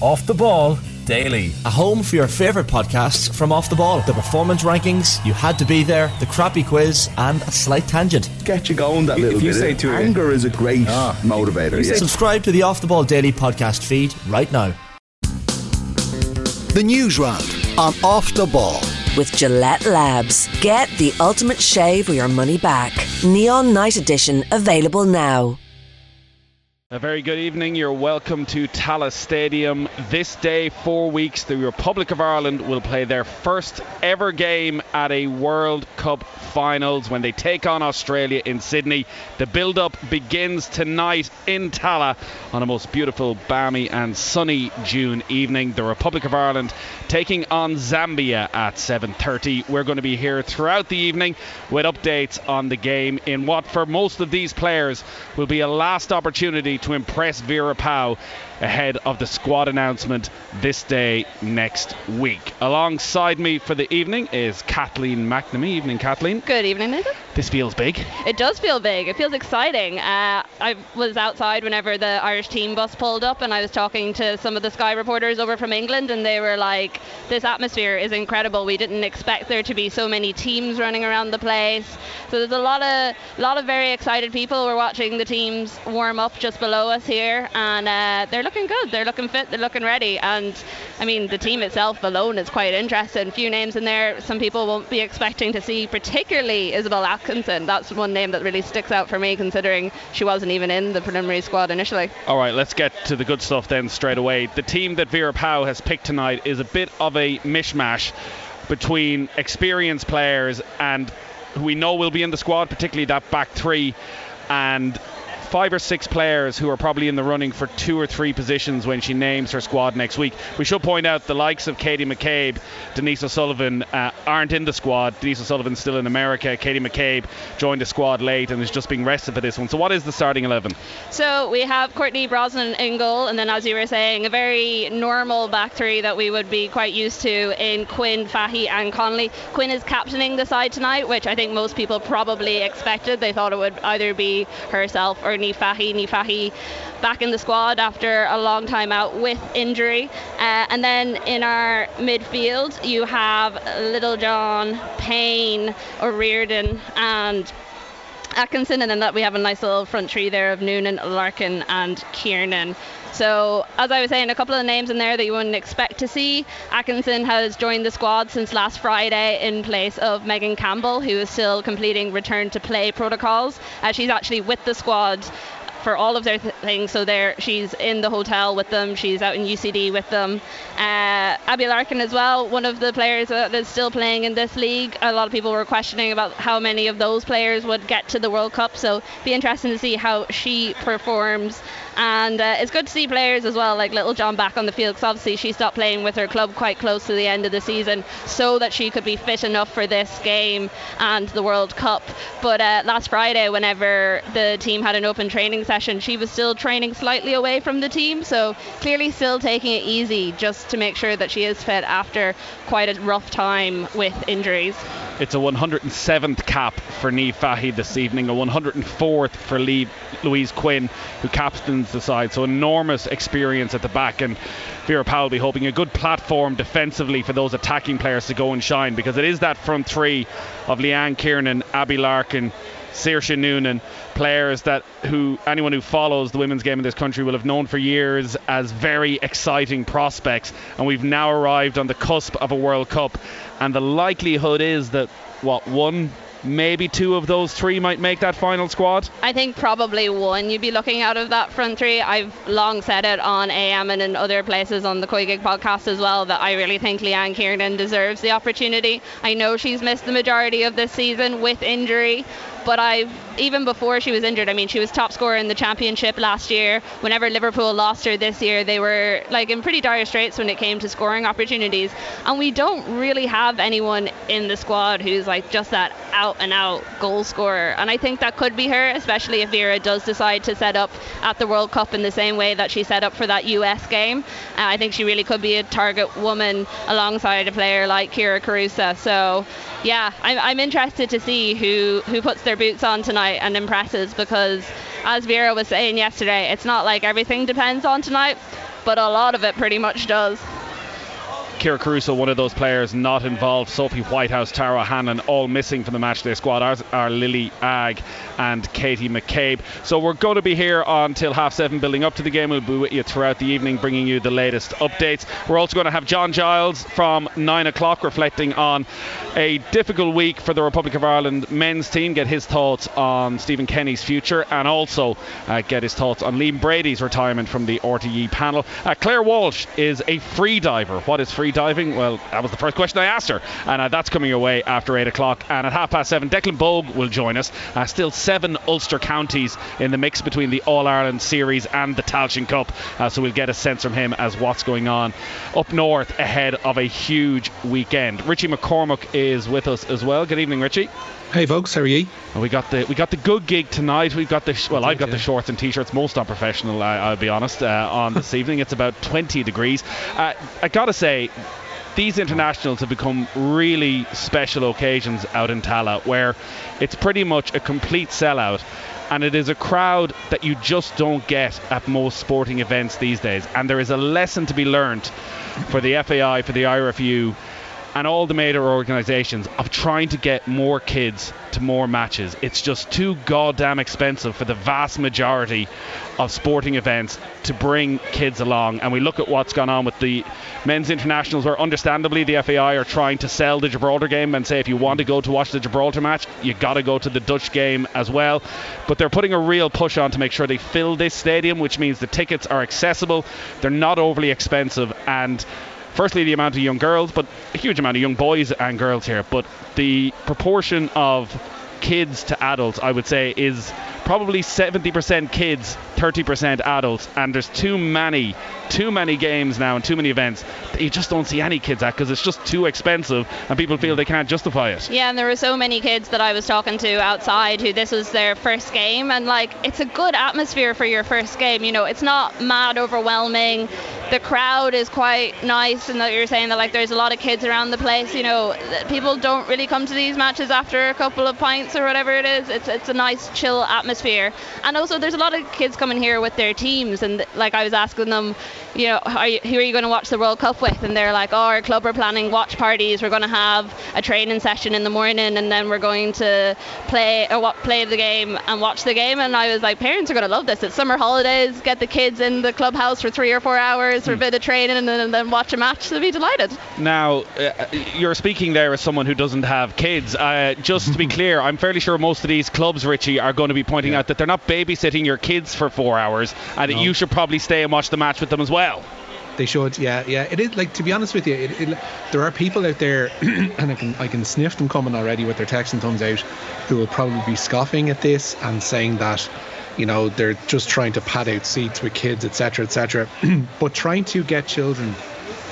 Off the Ball Daily. A home for your favourite podcasts from Off the Ball. The performance rankings, you had to be there, the crappy quiz, and a slight tangent. Get you going that little you bit. say to Anger is a great Ah. motivator. Yeah. Subscribe to the Off the Ball Daily podcast feed right now. The news round on Off the Ball. with Gillette Labs. Get the ultimate shave or your money back. Neon Night Edition available now. A very good evening. You're welcome to Tallaght Stadium. This day, four weeks, the Republic of Ireland will play their first ever game at a World Cup finals when they take on Australia in Sydney. The build up begins tonight in Tallaght on a most beautiful, balmy, and sunny June evening. The Republic of Ireland taking on Zambia at 7:30. We're going to be here throughout the evening with updates on the game in what for most of these players will be a last opportunity to impress Vera Pauw ahead of the squad announcement this day next week. Alongside me for the evening is Kathleen McNamee. Evening, Kathleen. Good evening, Nathan. This feels big. It does feel big. It feels exciting. Uh, I was outside whenever the Irish team bus pulled up, and I was talking to some of the Sky reporters over from England, and they were like, "This atmosphere is incredible. We didn't expect there to be so many teams running around the place." So there's a lot of lot of very excited people. We're watching the teams warm up just below us here, and uh, they're looking good. They're looking fit. They're looking ready. And I mean, the team itself alone is quite interesting. Few names in there. Some people won't be expecting to see, particularly Isabel Atkinson. That's one name that really sticks out for me, considering she wasn't even in the preliminary squad initially. All right, let's get to the good stuff then straight away. The team that Vera Pauw has picked tonight is a bit of a mishmash between experienced players and who we know will be in the squad, particularly that back three, and five or six players who are probably in the running for two or three positions when she names her squad next week. We should point out the likes of Katie McCabe, Denise O'Sullivan uh, aren't in the squad. Denise O'Sullivan's still in America. Katie McCabe joined the squad late and is just being rested for this one. So, what is the starting 11? So we have Courtney Brosnan in goal, and then as you were saying, a very normal back three that we would be quite used to in Quinn, Fahy, and Connolly. Quinn is captaining the side tonight, which I think most people probably expected. They thought it would either be herself or Niamh Fahy. Nifahi back in the squad after a long time out with injury. Uh, and then in our midfield, you have Littlejohn, Payne, O'Riordan, and Atkinson, and then that we have a nice little front tree there of Noonan, Larkin, and Kiernan. So, as I was saying, a couple of names in there that you wouldn't expect to see. Atkinson has joined the squad since last Friday in place of Megan Campbell, who is still completing return to play protocols. Uh, she's actually with the squad for all of their th- things. So there, she's in the hotel with them. She's out in UCD with them. Uh, Abby Larkin as well, one of the players that is still playing in this league. A lot of people were questioning about how many of those players would get to the World Cup. So be interesting to see how she performs. And uh, it's good to see players as well, like Littlejohn back on the field, because obviously she stopped playing with her club quite close to the end of the season, so that she could be fit enough for this game and the World Cup. But uh, last Friday, whenever the team had an open training session, she was still training slightly away from the team, so clearly still taking it easy just to make sure that she is fit after quite a rough time with injuries. It's a 107th cap for Niamh Fahy this evening, a 104th for Lee, Louise Quinn, who captains the side. So enormous experience at the back, and Vera be hoping a good platform defensively for those attacking players to go and shine because it is that front three of Leanne Kiernan, Abby Larkin. Saoirse Noonan, players that who anyone who follows the women's game in this country will have known for years as very exciting prospects, and we've now arrived on the cusp of a World Cup, and the likelihood is that what one, maybe two of those three might make that final squad. I think probably one you'd be looking out of that front three. I've long said it on AM and in other places on the COYGIG podcast as well that I really think Leanne Kiernan deserves the opportunity. I know she's missed the majority of this season with injury, but I even before she was injured, I mean, she was top scorer in the championship last year. Whenever Liverpool lost her this year, they were like in pretty dire straits when it came to scoring opportunities. And we don't really have anyone in the squad who's like just that out and out goal scorer. And I think that could be her, especially if Vera does decide to set up at the World Cup in the same way that she set up for that US game. Uh, I think she really could be a target woman alongside a player like Kyra Carusa. So yeah, I'm, I'm interested to see who, who puts their boots on tonight and impresses because, as Vera was saying yesterday, it's not like everything depends on tonight. but a lot of it pretty much does. Kyra Carusa, one of those players not involved. Sophie Whitehouse, Tara Hannon, all missing from the matchday squad. Ours are Lily Agg and Katie McCabe. So we're going to be here until half seven, building up to the game. We'll be with you throughout the evening, bringing you the latest updates. We're also going to have John Giles from nine o'clock, reflecting on a difficult week for the Republic of Ireland men's team. Get his thoughts on Stephen Kenny's future, and also uh, get his thoughts on Liam Brady's retirement from the RTE panel. Uh, Claire Walsh is a free diver. What is free diving? Well, that was the first question I asked her, and uh, that's coming your way after 8 o'clock. And at half past 7, Declan Bogue will join us. Uh, still seven Ulster counties in the mix between the All Ireland Series and the Tailteann Cup, uh, so we'll get a sense from him as what's going on up north ahead of a huge weekend. Richie McCormack is with us as well. Good evening, Richie. Hey folks, how are you? And we got the we got the good gig tonight. We've got the sh- well, I've got yeah. the shorts and t-shirts, most unprofessional. I, I'll be honest. Uh, on this evening, it's about 20 degrees. Uh, I gotta say, these internationals have become really special occasions out in Tallaght, where it's pretty much a complete sellout. And it is a crowd that you just don't get at most sporting events these days. And there is a lesson to be learnt for the FAI, for the IRFU, and all the major organisations of trying to get more kids to more matches. It's just too goddamn expensive for the vast majority of sporting events to bring kids along. And we look at what's gone on with the men's internationals, where understandably the FAI are trying to sell the Gibraltar game and say if you want to go to watch the Gibraltar match, you got to go to the Dutch game as well. But they're putting a real push on to make sure they fill this stadium, which means the tickets are accessible, they're not overly expensive, and firstly the amount of young girls, but a huge amount of young boys and girls here. But the proportion of kids to adults, I would say, is probably 70% kids, 30% adults, and there's too many, too many games now and too many events that you just don't see any kids at because it's just too expensive and people feel they can't justify it. Yeah, and there were so many kids that I was talking to outside who this was their first game, and like it's a good atmosphere for your first game. You know, it's not mad overwhelming. The crowd is quite nice, and that you're saying that like there's a lot of kids around the place. You know, people don't really come to these matches after a couple of pints or whatever it is. It's it's a nice chill atmosphere, and also there's a lot of kids coming here with their teams, and like I was asking them, you know, are you, who are you going to watch the World Cup with? And they're like, oh, our club are planning watch parties. We're going to have a training session in the morning, and then we're going to play uh, or what play the game and watch the game. And I was like, parents are going to love this. It's summer holidays. Get the kids in the clubhouse for three or four hours for a bit of training, and then, and then watch a match. They'll be delighted. Now, uh, you're speaking there as someone who doesn't have kids. Uh, just to be clear, I'm fairly sure most of these clubs, Richie, are going to be pointing out that they're not babysitting your kids for four hours and that you should probably stay and watch the match with them as well. They should, yeah, yeah. It is like to be honest with you, it, it, there are people out there, and I can I can sniff them coming already with their text and thumbs out, who will probably be scoffing at this and saying that, you know, they're just trying to pad out seats with kids, etc., etc. but trying to get children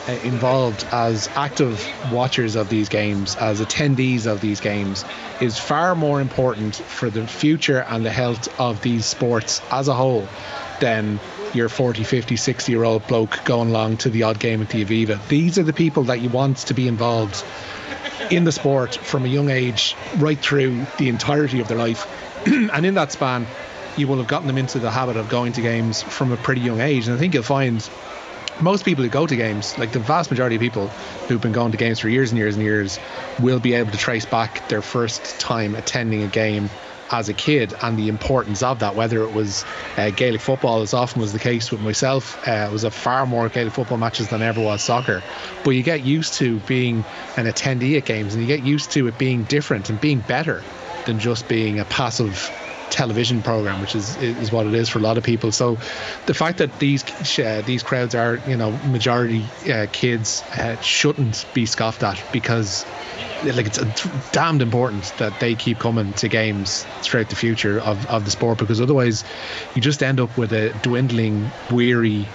uh, involved as active watchers of these games, as attendees of these games, is far more important for the future and the health of these sports as a whole than your 40, 50, 60 year old bloke going along to the odd game at the Aviva. These are the people that you want to be involved in the sport from a young age right through the entirety of their life. and in that span, you will have gotten them into the habit of going to games from a pretty young age. And I think you'll find most people who go to games, like the vast majority of people who've been going to games for years and years and years, will be able to trace back their first time attending a game as a kid and the importance of that. Whether it was uh, Gaelic football, as often was the case with myself, uh, it was a far more Gaelic football matches than ever was soccer. But you get used to being an attendee at games, and you get used to it being different and being better than just being a passive television program, which is is what it is for a lot of people. So, the fact that these uh, these crowds are you know majority uh, kids uh, shouldn't be scoffed at because like it's damned important that they keep coming to games throughout the future of, of the sport because otherwise you just end up with a dwindling, weary,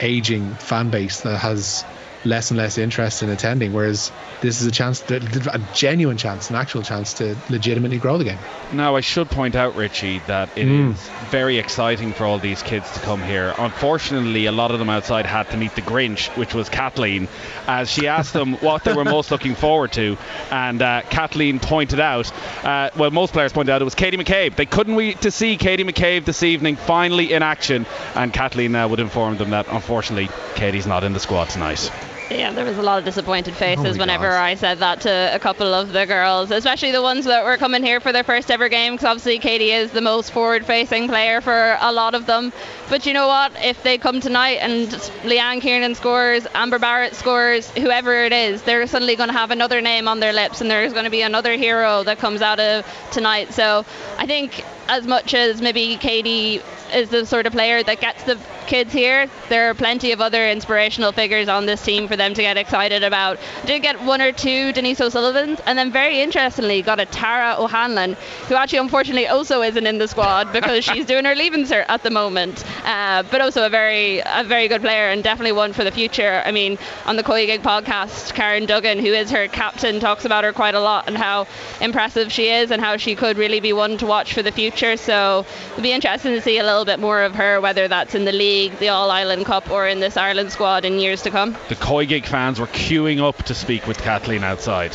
aging fan base that has less and less interest in attending. Whereas this is a chance, to, a genuine chance, an actual chance to legitimately grow the game. Now, I should point out, Richie, that it Mm. is very exciting for all these kids to come here. Unfortunately, a lot of them outside had to meet the Grinch, which was Kathleen, as she asked them what they were most looking forward to. And uh, Kathleen pointed out, uh, well, most players pointed out it was Katie McCabe. They couldn't wait to see Katie McCabe this evening, finally in action. And Kathleen uh, would inform them that, unfortunately, Katie's not in the squad tonight. Yeah, there was a lot of disappointed faces Oh whenever. I said that to a couple of the girls, especially the ones that were coming here for their first ever game, because obviously Katie is the most forward-facing player for a lot of them. But you know what? If they come tonight and Leanne Kiernan scores, Amber Barrett scores, whoever it is, they're suddenly going to have another name on their lips, and there's going to be another hero that comes out of tonight. So I think as much as maybe Katie is the sort of player that gets the kids here, there are plenty of other inspirational figures on this team for them to get excited about. Did get one or two Denise O'Sullivan's, and then very interestingly got a Tara O'Hanlon, who actually unfortunately also isn't in the squad because she's doing her leaving cert at the moment. Uh, but also a very a very good player and definitely one for the future. I mean, on the COYGIG podcast, Karen Duggan, who is her captain, talks about her quite a lot and how impressive she is and how she could really be one to watch for the future. So it'll be interesting to see a little bit more of her, whether that's in the league, the All Ireland Cup, or in this Ireland squad in years to come. The COYGIG fans were queuing up to speak with Kathleen outside.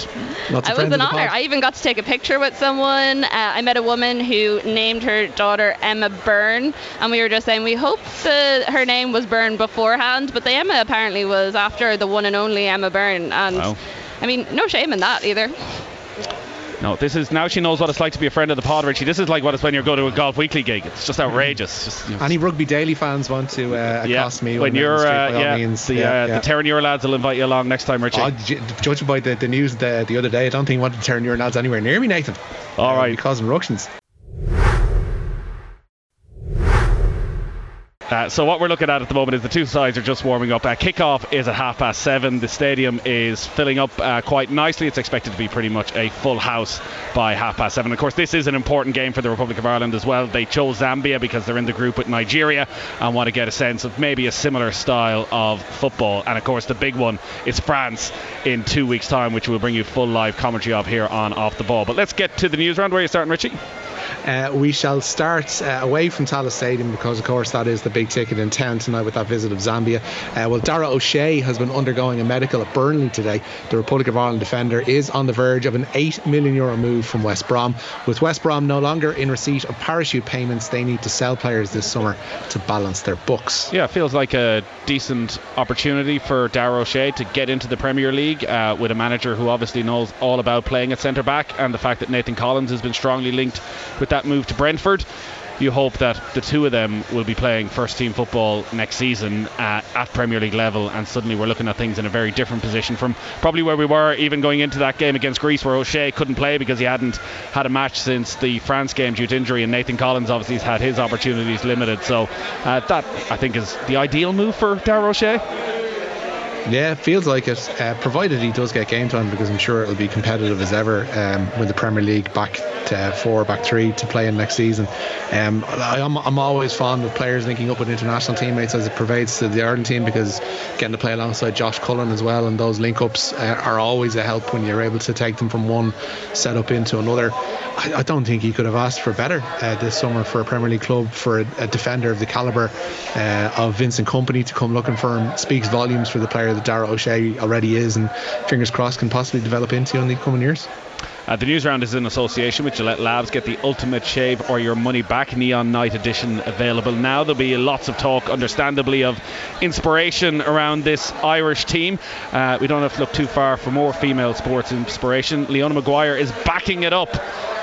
Lots It was an honour. I even got to take a picture with someone. Uh, I met a woman who named her daughter Emma Byrne, and we were just saying we hope that her name was Byrne beforehand, but the Emma apparently was after the one and only Emma Byrne. And Wow. I mean, no shame in that either. No, this is now she knows what it's like to be a friend of the pod, Richie. This is like what it's when you go to a golf weekly gig. It's just outrageous. Just, you know, Any Rugby Daily fans want to uh, yeah, accost me when they're you're uh, yeah, means. the Yeah, uh, yeah. the Terranure lads will invite you along next time, Richie. Oh, judging by the, the news the, the other day, I don't think you want to turn your lads anywhere near me, Nathan. All Uh, right. be causing ructions. Uh, so what we're looking at at the moment is the two sides are just warming up. Uh, kickoff is at half past seven. The stadium is filling up uh, quite nicely. It's expected to be pretty much a full house by half past seven. Of course, this is an important game for the Republic of Ireland as well. They chose Zambia because they're in the group with Nigeria and want to get a sense of maybe a similar style of football. And of course, the big one is France in two weeks' time, which we'll bring you full live commentary of here on Off the Ball. But let's get to the news round. Where are you starting, Richie? Uh, we shall start uh, away from Tallaght Stadium because, of course, that is the big ticket in town tonight with that visit of Zambia. Uh, well, Dara O'Shea has been undergoing a medical at Burnley today. The Republic of Ireland defender is on the verge of an 8 million euro move from West Brom. With West Brom no longer in receipt of parachute payments, they need to sell players this summer to balance their books. Yeah, it feels like a decent opportunity for Dara O'Shea to get into the Premier League uh, with a manager who obviously knows all about playing at centre back, and the fact that Nathan Collins has been strongly linked with that move to Brentford. You hope that the two of them will be playing first team football next season uh, at Premier League level, and suddenly we're looking at things in a very different position from probably where we were even going into that game against Greece, where O'Shea couldn't play because he hadn't had a match since the France game due to injury, and Nathan Collins obviously has had his opportunities limited. So uh, that I think is the ideal move for Dara O'Shea. Yeah, feels like it, uh, provided he does get game time, because I'm sure it'll be competitive as ever um, with the Premier League back to four, back three to play in next season. Um, I, I'm, I'm always fond of players linking up with international teammates as it pervades to the Ireland team because getting to play alongside Josh Cullen as well, and those link ups uh, are always a help when you're able to take them from one setup into another. I, I don't think he could have asked for better uh, this summer for a Premier League club, for a, a defender of the calibre uh, of Vincent Kompany to come looking for him speaks volumes for the player that Dara O'Shea already is, and fingers crossed can possibly develop into in the coming years. Uh, the news round is in association with Gillette Labs. Get the ultimate shave or your money back. Neon Night Edition available now. There'll be lots of talk, understandably, of inspiration around this Irish team. Uh, we don't have to look too far for more female sports inspiration. Leona Maguire is backing it up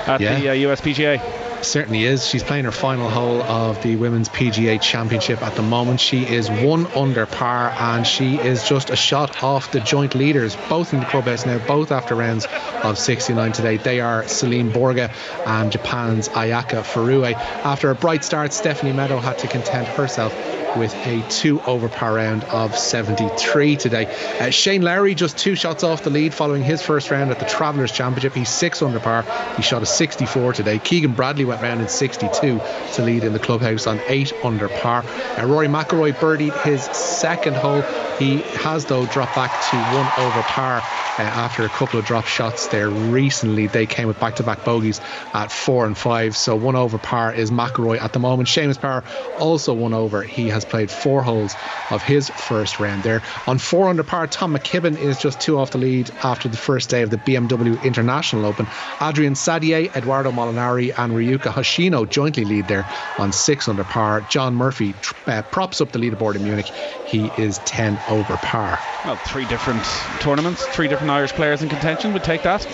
at Yeah. the uh, USPGA. Certainly is. She's playing her final hole of the Women's PGA Championship at the moment. She is one under par and she is just a shot off the joint leaders, both in the clubhouse now, both after rounds of 69 today. They are Celine Borge and Japan's Ayaka Furue. After a bright start, Stephanie Meadow had to content herself with a two over par round of 73 today. Uh, Shane Lowry just two shots off the lead following his first round at the Travellers Championship. He's six under par. He shot a 64 today. Keegan Bradley went round in 62 to lead in the clubhouse on eight under par. Uh, Rory McIlroy birdied his second hole He has, though, dropped back to one over par uh, after a couple of drop shots there recently. They came with back to back bogeys at four and five. So one over par is McIlroy at the moment. Seamus Power also one over. He has played four holes of his first round there. On four under par, Tom McKibbin is just two off the lead after the first day of the BMW International Open. Adrien Saddier, Edoardo Molinari, and Rikuya Hoshino jointly lead there on six under par. John Murphy uh, props up the leaderboard in Munich. He is 10 over par. Well, three different tournaments, three different Irish players in contention would take that.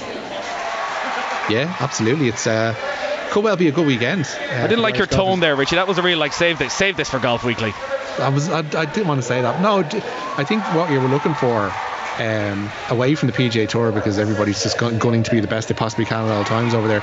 Yeah, absolutely. It's uh, could well be a good weekend. Uh, I didn't like your tone there, Richie. That was a real like save this, save this for Golf Weekly. I was I, I didn't want to say that. No, I think what you were looking for um, away from the PGA Tour because everybody's just gunning to be the best they possibly can at all times over there.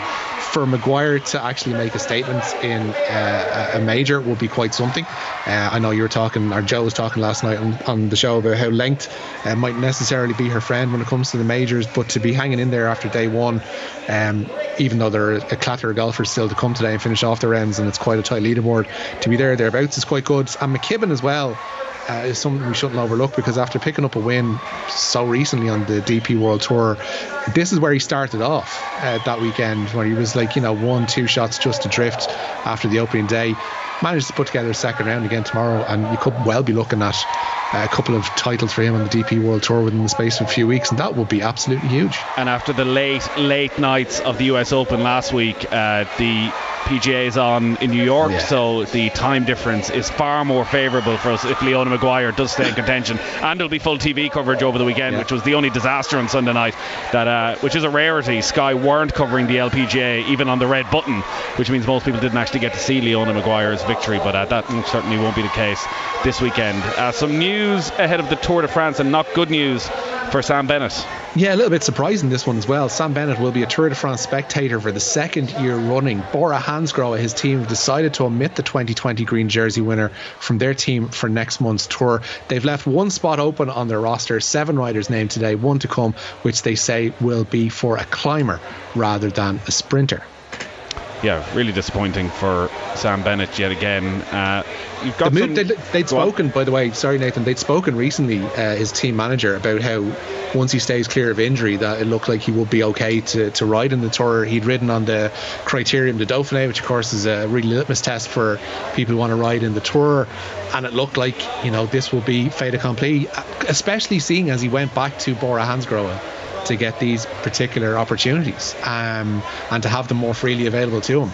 For Maguire to actually make a statement in uh, a major would be quite something. Uh, I know you were talking, or Joe was talking last night on, on the show about how length uh, might necessarily be her friend when it comes to the majors, but to be hanging in there after day one, um, even though there are a clatter of golfers still to come today and finish off their ends, and it's quite a tight leaderboard, to be there thereabouts is quite good. And McKibbin as well uh, is something we shouldn't overlook because after picking up a win so recently on the DP World Tour, this is where he started off uh, that weekend where he was like, you know, one, two shots just adrift after the opening day. Managed to put together a second round again tomorrow, and you could well be looking at a couple of titles for him on the DP World Tour within the space of a few weeks, and that would be absolutely huge. And after the late, late nights of the US Open last week, uh, the PGA is on in New York, yeah. so the time difference is far more favourable for us if Leona Maguire does stay in contention. And there'll be full TV coverage over the weekend, yeah. which was the only disaster on Sunday night. That uh, which is a rarity. Sky weren't covering the LPGA even on the red button, which means most people didn't actually get to see Leona Maguire's victory. But uh, that certainly won't be the case this weekend. Uh, some news ahead of the Tour de France, and not good news for Sam Bennett. Yeah, a little bit surprising this one as well. Sam Bennett will be a Tour de France spectator for the second year running. Bora Hansgrohe, his team, have decided to omit the 2020 green jersey winner from their team for next month's tour. They've left one spot open on their roster, seven riders named today, one to come, which they say will be for a climber rather than a sprinter yeah, really disappointing for Sam Bennett yet again. Uh, you've got the move, they'd, they'd spoken, on. by the way. Sorry, Nathan. They'd spoken recently, uh, his team manager, about how once he stays clear of injury, that it looked like he would be okay to, to ride in the tour. He'd ridden on the Criterium de Dauphiné, which of course is a really litmus test for people who want to ride in the tour. And it looked like you know this will be fait accompli, especially seeing as he went back to Bora Hansgrohe to get these particular opportunities um, and to have them more freely available to him.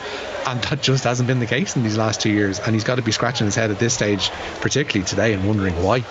And that just hasn't been the case in these last two years. And he's got to be scratching his head at this stage, particularly today, and wondering why.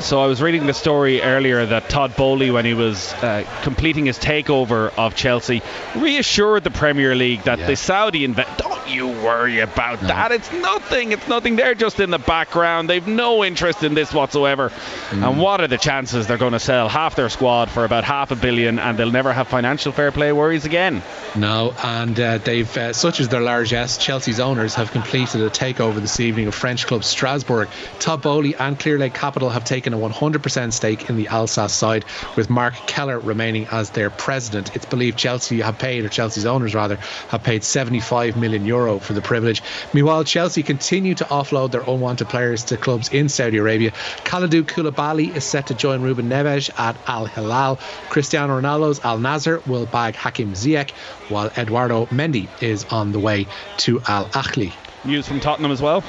So I was reading the story earlier that Todd Boehly, when he was uh, completing his takeover of Chelsea, reassured the Premier League that yeah. the Saudi invest. You worry about no. that. It's nothing. It's nothing. They're just in the background. They've no interest in this whatsoever. Mm. And what are the chances they're going to sell half their squad for about half a billion, and they'll never have financial fair play worries again? No, and uh, they've uh, such as their largesse. Chelsea's owners have completed a takeover this evening of French club Strasbourg. Todd Boehly and Clearlake Capital have taken taken a 100% stake in the Alsace side, with Marc Keller remaining as their president. It's believed Chelsea have paid, or Chelsea's owners rather, have paid 75 million euro for the privilege. Meanwhile, Chelsea continue to offload their unwanted players to clubs in Saudi Arabia. Kalidou Koulibaly is set to join Ruben Neves at Al Hilal. Cristiano Ronaldo's Al Nassr will bag Hakim Ziyech, while Eduardo Mendy is on the way to Al Ahli. News from Tottenham as well.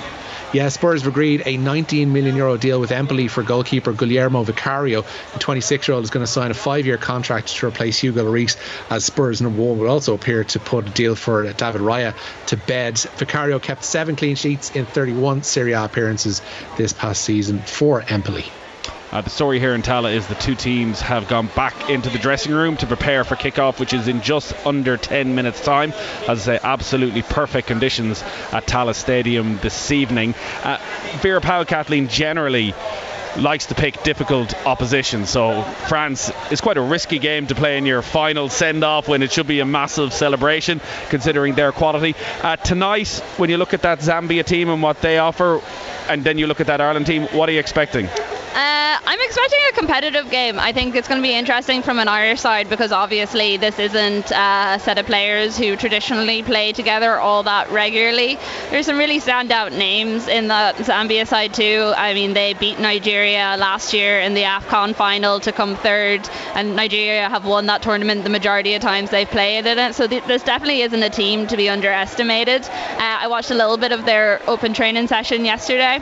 Yeah, Spurs have agreed a 19 million euro deal with Empoli for goalkeeper Guillermo Vicario. The 26 year old is going to sign a five year contract to replace Hugo Lloris as Spurs number one will also appear to put a deal for uh, David Raya to bed. Vicario kept seven clean sheets in 31 Serie A appearances this past season for Empoli. Uh, the story here in Tallaght is the two teams have gone back into the dressing room to prepare for kickoff, which is in just under 10 minutes' time. As I say, absolutely perfect conditions at Tallaght Stadium this evening. Uh, Vera Pauw, Kathleen, generally likes to pick difficult opposition. So France is quite a risky game to play in your final send off when it should be a massive celebration considering their quality. Uh, tonight, when you look at that Zambia team and what they offer, and then you look at that Ireland team, what are you expecting? Uh, I'm expecting a competitive game. I think it's going to be interesting from an Irish side because obviously this isn't uh, a set of players who traditionally play together all that regularly. There's some really standout names in the Zambia side too. I mean, they beat Nigeria last year in the AFCON final to come third, and Nigeria have won that tournament the majority of times they've played in it. So th- this definitely isn't a team to be underestimated. Uh, I watched a little bit of their open training session yesterday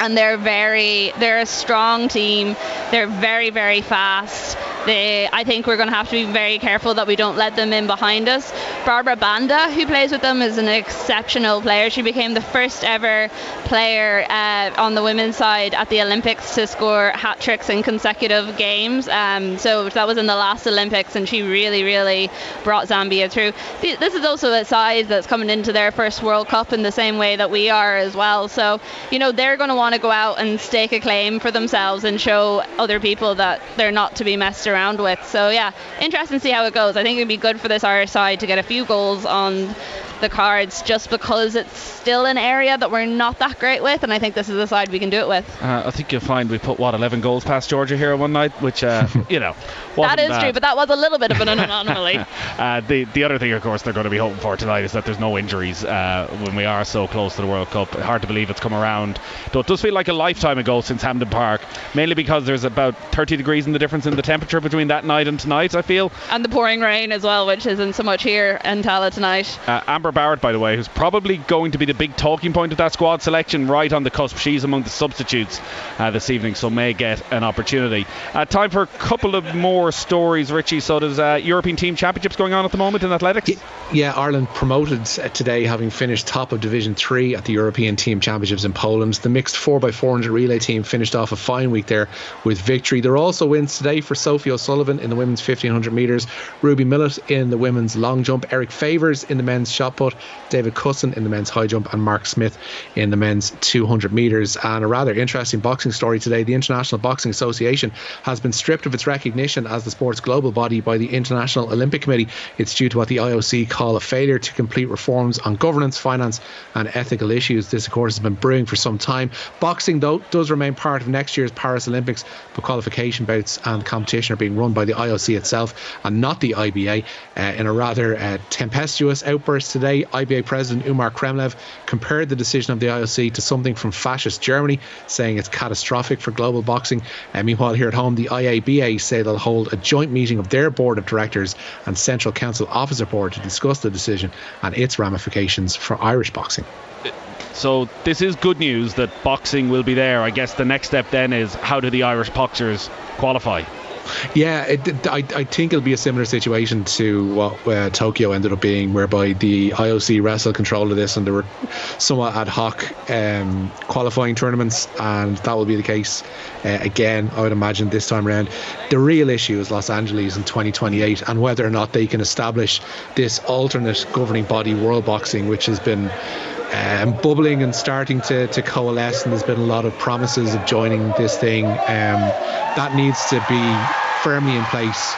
and they're very they're a strong team they're very very fast they, I think we're going to have to be very careful that we don't let them in behind us. Barbara Banda, who plays with them, is an exceptional player. She became the first ever player uh, on the women's side at the Olympics to score hat tricks in consecutive games. Um, so that was in the last Olympics, and she really, really brought Zambia through. This is also a side that's coming into their first World Cup in the same way that we are as well. So, you know, they're going to want to go out and stake a claim for themselves and show other people that they're not to be messed around with. So yeah, interesting to see how it goes. I think it'd be good for this Irish side to get a few goals on the cards just because it's still an area that we're not that great with, and I think this is the side we can do it with. Uh, I think you'll find we put what 11 goals past Georgia here one night, which uh, you know that is bad. true, but that was a little bit of an anomaly. uh, the the other thing, of course, they're going to be hoping for tonight is that there's no injuries uh, when we are so close to the World Cup. Hard to believe it's come around, though it does feel like a lifetime ago since Hampden Park, mainly because there's about 30 degrees in the difference in the temperature between that night and tonight. I feel, and the pouring rain as well, which isn't so much here in Tallaght tonight. Uh, Amber Barrett, by the way, who's probably going to be the big talking point of that squad selection, right on the cusp. She's among the substitutes uh, this evening, so may get an opportunity. Uh, time for a couple of more stories, Richie. So there's uh, European Team Championships going on at the moment in athletics. Yeah, Ireland promoted today, having finished top of Division Three at the European Team Championships in Poland. The mixed 4x400 relay team finished off a fine week there with victory. There are also wins today for Sophie O'Sullivan in the women's 1500 metres, Ruby Millett in the women's long jump, Eric Favors in the men's shot put, David Cussen in the men's high jump, and Mark Smith in the men's 200 metres. And a rather interesting boxing story today the International Boxing Association has been stripped of its recognition as the sport's global body by the International Olympic Committee. It's due to what the IOC call a failure to complete reforms on governance, finance, and ethical issues. This, of course, has been brewing for some time. Boxing, though, does remain part of next year's Paris Olympics, but qualification bouts and competition are being run by the IOC itself and not the IBA. Uh, in a rather uh, tempestuous outburst today, IBA President Umar Kremlev compared the decision of the IOC to something from fascist Germany, saying it's catastrophic for global boxing. Uh, meanwhile, here at home, the IABA say they'll hold a joint meeting of their board of directors and Central Council Officer Board to discuss the decision and its ramifications for Irish boxing. So this is good news that boxing will be there. I guess the next step then is how do the Irish boxers qualify? Yeah, it, I, I think it'll be a similar situation to what uh, Tokyo ended up being, whereby the IOC wrestled control of this and there were somewhat ad hoc um, qualifying tournaments, and that will be the case uh, again, I would imagine, this time around. The real issue is Los Angeles in 2028 and whether or not they can establish this alternate governing body, World Boxing, which has been um, bubbling and starting to, to coalesce, and there's been a lot of promises of joining this thing. Um, that needs to be firmly in place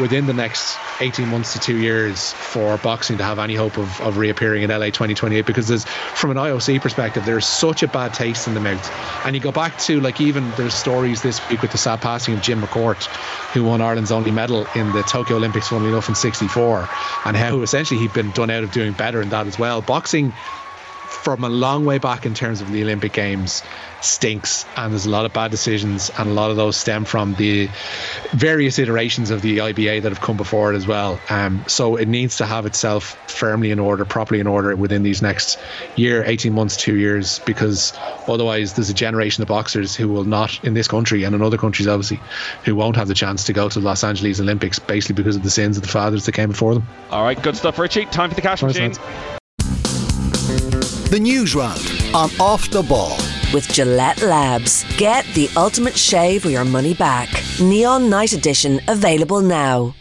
within the next 18 months to two years for boxing to have any hope of, of reappearing in LA 2028 because there's from an IOC perspective there's such a bad taste in the mouth and you go back to like even there's stories this week with the sad passing of Jim McCourt who won Ireland's only medal in the Tokyo Olympics funnily enough in 64 and how essentially he'd been done out of doing better in that as well boxing from a long way back in terms of the Olympic Games stinks and there's a lot of bad decisions and a lot of those stem from the various iterations of the IBA that have come before it as well. Um, so it needs to have itself firmly in order properly in order within these next year 18 months two years because otherwise there's a generation of boxers who will not in this country and in other countries obviously who won't have the chance to go to the Los Angeles Olympics basically because of the sins of the fathers that came before them. All right good stuff Richie. Time for the cash machine the news round on Off the Ball. With Gillette Labs. Get the ultimate shave or your money back. Neon Night Edition available now.